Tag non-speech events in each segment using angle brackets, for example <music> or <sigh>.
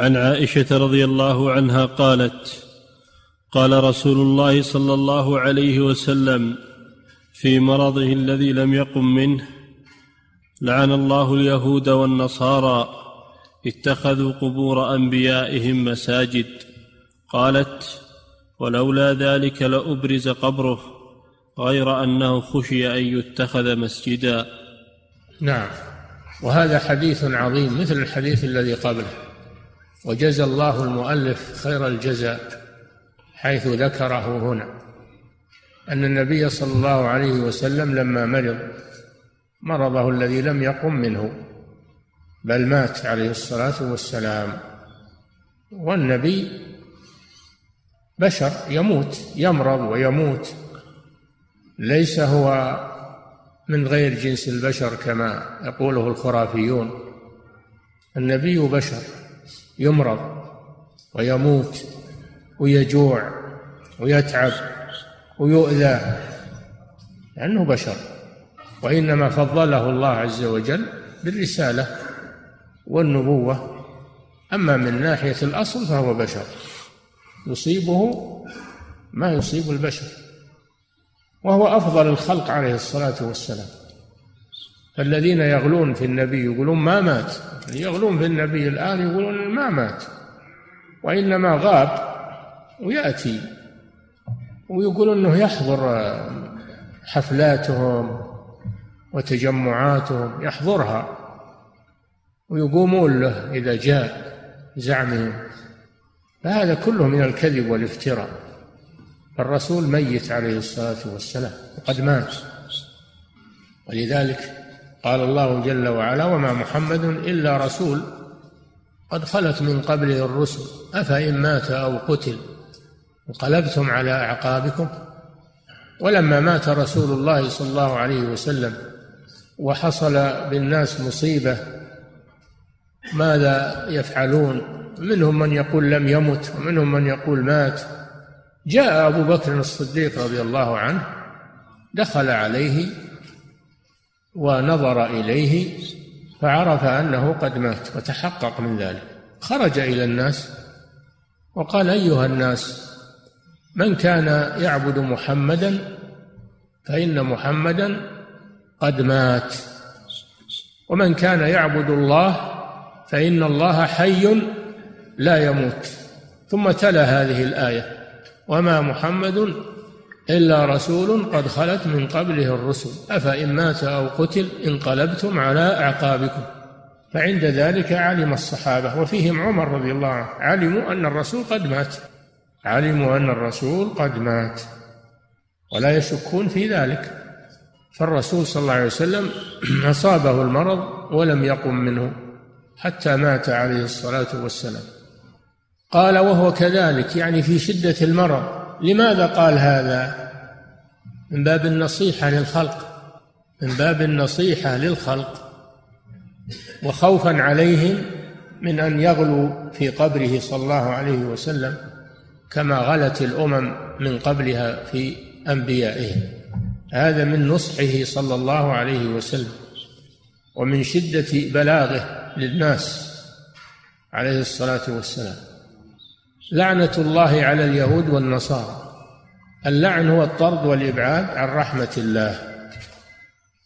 عن عائشة رضي الله عنها قالت قال رسول الله صلى الله عليه وسلم في مرضه الذي لم يقم منه لعن الله اليهود والنصارى اتخذوا قبور أنبيائهم مساجد. قالت ولولا ذلك لأبرز قبره غير أنه خشي أن يتخذ مسجدا. نعم. وهذا حديث عظيم مثل الحديث الذي قبله. وجزى الله المؤلف خير الجزاء حيث ذكره هنا. أن النبي صلى الله عليه وسلم لما مرض مرضه الذي لم يقم منه بل مات عليه الصلاة والسلام. والنبي بشر يموت يمرض ويموت. ليس هو من غير جنس البشر كما يقوله الخرافيون. النبي بشر. يمرض ويموت ويجوع ويتعب ويؤذى لأنه بشر. وإنما فضله الله عز وجل بالرسالة والنبوة. أما من ناحية الأصل فهو بشر. يصيبه ما يصيب البشر وهو أفضل الخلق عليه الصلاة والسلام. الذين يغلون في النبي يقولون ما مات. يغلون في النبي الآن يقولون ما مات. وإنما غاب ويأتي. ويقول أنه يحضر حفلاتهم وتجمعاتهم يحضرها. ويقومون له إذا جاء زعمهم. فهذا كله من الكذب والافتراء. الرسول ميت عليه الصلاة والسلام وقد مات. ولذلك قال الله جل وعلا وما محمد إلا رسول قد خلت من قبله الرسل أفإن مات أو قتل انقلبتم على أعقابكم؟ ولما مات رسول الله صلى الله عليه وسلم وحصل بالناس مصيبة ماذا يفعلون؟ منهم من يقول لم يمت ومنهم من يقول مات. جاء أبو بكر الصديق رضي الله عنه دخل عليه ونظر إليه فعرف أنه قد مات وتحقق من ذلك. خرج إلى الناس وقال أيها الناس من كان يعبد محمدا فإن محمدا قد مات. ومن كان يعبد الله فإن الله حي لا يموت. ثم تلا هذه الآية وما محمد إلا رسول قد خلت من قبله الرسل. أفإن مات أو قتل انقلبتم على أعقابكم. فعند ذلك علم الصحابة وفيهم عمر رضي الله عنه. علموا أن الرسول قد مات. علموا أن الرسول قد مات. ولا يشكون في ذلك. فالرسول صلى الله عليه وسلم <clears throat> أصابه المرض ولم يقم منه حتى مات عليه الصلاة والسلام. قال وهو كذلك يعني في شدة المرض. لماذا قال هذا؟ من باب النصيحة للخلق. من باب النصيحة للخلق. وخوفا عليهم من أن يغلوا في قبره صلى الله عليه وسلم كما غلت الأمم من قبلها في أنبيائهم. هذا من نصحه صلى الله عليه وسلم ومن شدة بلاغه للناس عليه الصلاة والسلام. لعنة الله على اليهود والنصارى. اللعن هو الطرد والإبعاد عن رحمة الله.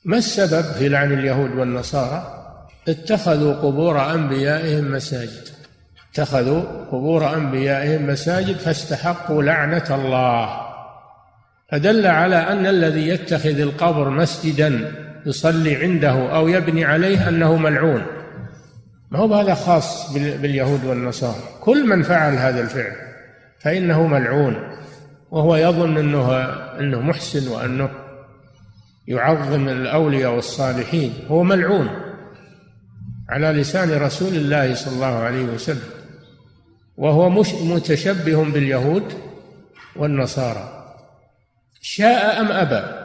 ما السبب في لعن اليهود والنصارى؟ اتخذوا قبور أنبيائهم مساجد. اتخذوا قبور أنبيائهم مساجد فاستحقوا لعنة الله. فدل على أن الذي يتخذ القبر مسجدا يصلي عنده أو يبني عليه أنه ملعون. ما هو هذا خاص باليهود والنصارى؟ كل من فعل هذا الفعل فإنه ملعون وهو يظن انه إنه محسن وأنه يعظم الأولياء والصالحين. هو ملعون على لسان رسول الله صلى الله عليه وسلم وهو مش متشبه باليهود والنصارى. شاء أم أبى؟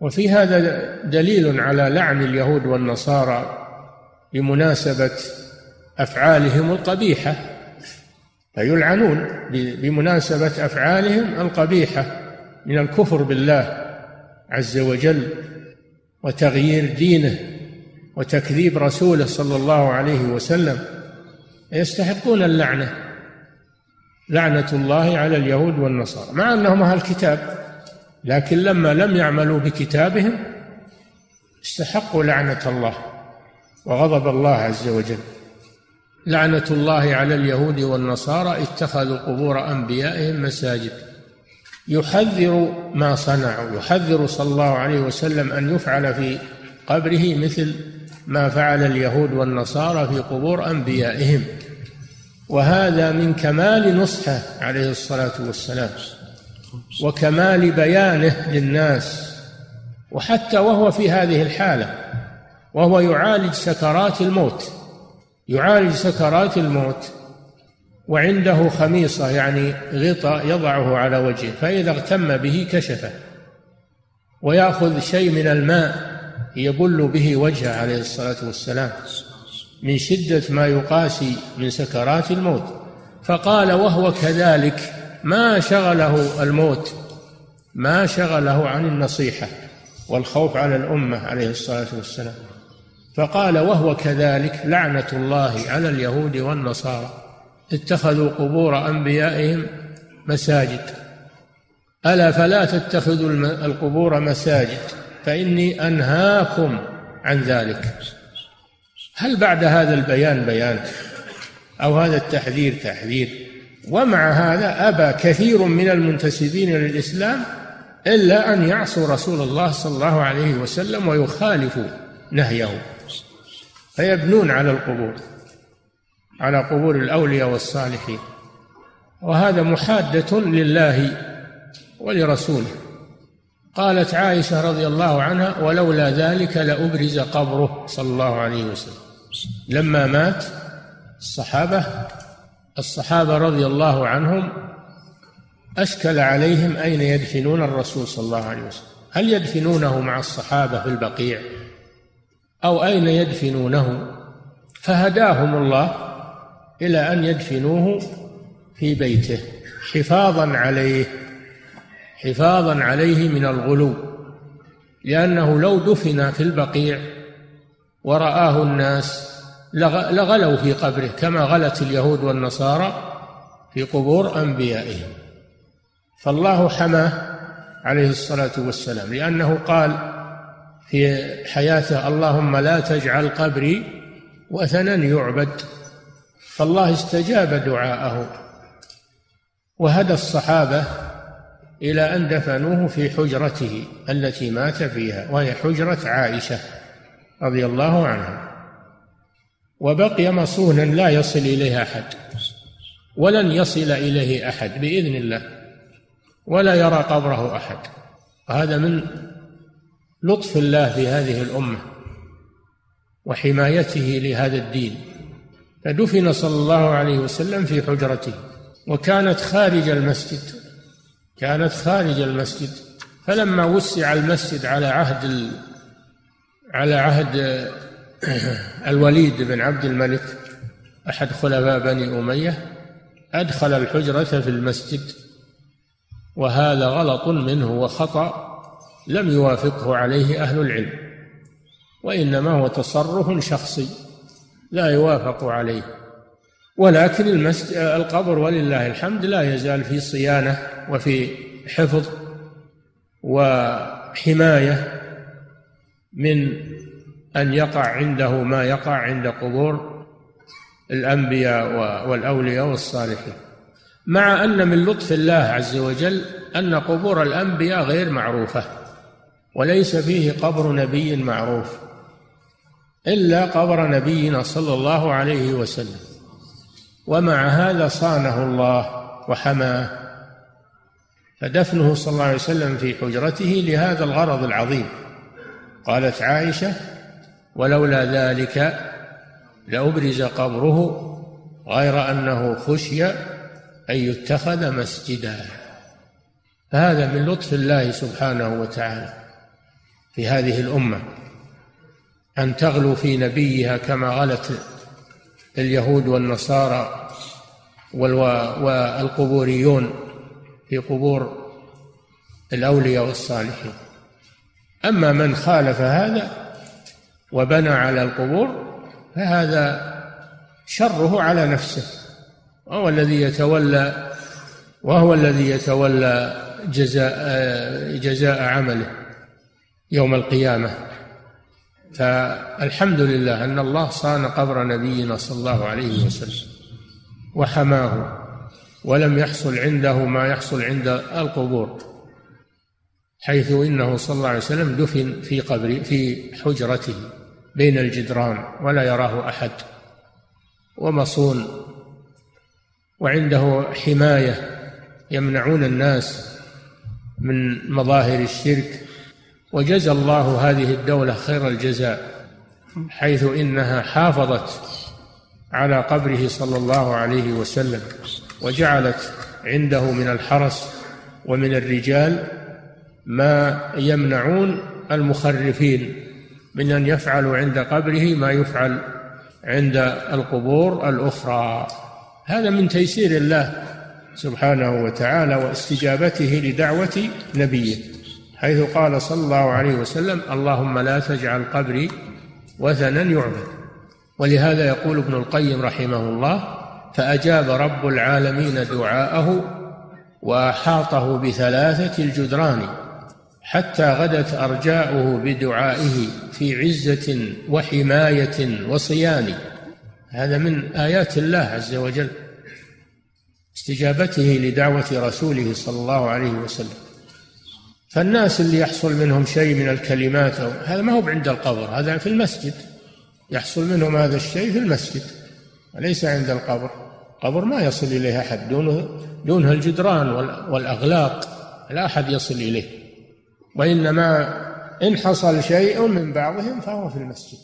وفي هذا دليل على لعن اليهود والنصارى بمناسبة أفعالهم القبيحة. فيلعنون بمناسبة أفعالهم القبيحة من الكفر بالله عز وجل وتغيير دينه وتكذيب رسوله صلى الله عليه وسلم. يستحقون اللعنة لعنة الله على اليهود والنصارى. مع أنهم أهل الكتاب لكن لما لم يعملوا بكتابهم استحقوا لعنة الله. وغضب الله عز وجل. لعنة الله على اليهود والنصارى اتخذوا قبور أنبيائهم مساجد. يحذر ما صنعوا يحذر صلى الله عليه وسلم أن يفعل في قبره مثل ما فعل اليهود والنصارى في قبور أنبيائهم. وهذا من كمال نصحه عليه الصلاة والسلام وكمال بيانه للناس وحتى وهو في هذه الحالة. وهو يعالج سكرات الموت. يعالج سكرات الموت. وعنده خميصة يعني غطاء يضعه على وجهه فإذا اغتم به كشفه. ويأخذ شيء من الماء يبل به وجهه عليه الصلاة والسلام من شدة ما يقاسي من سكرات الموت. فقال وهو كذلك ما شغله الموت ما شغله عن النصيحة والخوف على الأمة عليه الصلاة والسلام. فقال وهو كذلك لعنة الله على اليهود والنصارى. اتخذوا قبور أنبيائهم مساجد. ألا فلا تتخذوا القبور مساجد فإني أنهاكم عن ذلك. هل بعد هذا البيان بيان؟ أو هذا التحذير تحذير؟ ومع هذا أبى كثير من المنتسبين للإسلام إلا أن يعصوا رسول الله صلى الله عليه وسلم ويخالفوا نهيه. فيبنون على القبور على قبور الأولياء والصالحين. وهذا محادة لله ولرسوله. قالت عائشة رضي الله عنها ولولا ذلك لأبرز قبره صلى الله عليه وسلم. لما مات الصحابة الصحابة رضي الله عنهم أشكل عليهم أين يدفنون الرسول صلى الله عليه وسلم. هل يدفنونه مع الصحابة في البقيع؟ أو أين يدفنونه؟ فهداهم الله إلى أن يدفنوه في بيته حفاظا عليه حفاظا عليه من الغلو لأنه لو دفن في البقيع ورآه الناس لغلوا في قبره كما غلت اليهود والنصارى في قبور أنبيائهم. فالله حماه عليه الصلاة والسلام لأنه قال في حياته اللهم لا تجعل قبري وثنا يعبد. فالله استجاب دعاءه. وهدى الصحابة إلى أن دفنوه في حجرته التي مات فيها وهي حجرة عائشة رضي الله عنها. وبقي مصونا لا يصل إليه أحد ولن يصل إليه أحد بإذن الله ولا يرى قبره أحد. وهذا من لطف الله في هذه الأمة وحمايته لهذا الدين. فدفن صلى الله عليه وسلم في حجرته وكانت خارج المسجد كانت خارج المسجد. فلما وسع المسجد على عهد ال... على عهد <clears throat> الوليد بن عبد الملك أحد خلفاء بني أمية أدخل الحجرة في المسجد وهذا غلط منه وخطأ. لم يوافقه عليه أهل العلم وإنما هو تصرف شخصي لا يوافق عليه. ولكن المسجد القبر ولله الحمد لا يزال في صيانة وفي حفظ وحماية من أن يقع عنده ما يقع عند قبور الأنبياء والأولياء والصالحين. مع أن من لطف الله عز وجل أن قبور الأنبياء غير معروفة. وليس فيه قبر نبي معروف إلا قبر نبينا صلى الله عليه وسلم ومع هذا صانه الله وحماه فدفنه صلى الله عليه وسلم في حجرته لهذا الغرض العظيم. قالت عائشة ولولا ذلك لأبرز قبره غير أنه خشي أن يتخذ مسجدا. فهذا من لطف الله سبحانه وتعالى. في هذه الأمة أن تغلو في نبيها كما غلت اليهود والنصارى والقبوريون في قبور الأولياء والصالحين. أما من خالف هذا وبنى على القبور فهذا شره على نفسه وهو الذي يتولى وهو الذي يتولى جزاء جزاء عمله. يوم القيامة. فالحمد لله أن الله صان قبر نبينا صلى الله عليه وسلم وحماه ولم يحصل عنده ما يحصل عند القبور حيث إنه صلى الله عليه وسلم دفن في قبر في حجرته بين الجدران ولا يراه أحد ومصون وعنده حماية يمنعون الناس من مظاهر الشرك وجزى الله هذه الدولة خير الجزاء حيث إنها حافظت على قبره صلى الله عليه وسلم وجعلت عنده من الحرس ومن الرجال ما يمنعون المخرفين من أن يفعلوا عند قبره ما يفعل عند القبور الأخرى. هذا من تيسير الله سبحانه وتعالى واستجابته لدعوة نبيه. حيث قال صلى الله عليه وسلم اللهم لا تجعل قبري وثنا يعبد. ولهذا يقول ابن القيم رحمه الله فأجاب رب العالمين دعاءه وأحاطه بثلاثة الجدران حتى غدت أرجاؤه بدعائه في عزة وحماية وصيان. هذا من آيات الله عز وجل استجابته لدعوة رسوله صلى الله عليه وسلم. فالناس اللي يحصل منهم شيء من الكلمات أو هذا ما هو عند القبر هذا في المسجد. يحصل منهم هذا الشيء في المسجد وليس عند القبر. قبر ما يصل إليه أحد دونه دونها الجدران والأغلاق لا أحد يصل إليه. وإنما إن حصل شيء من بعضهم فهو في المسجد.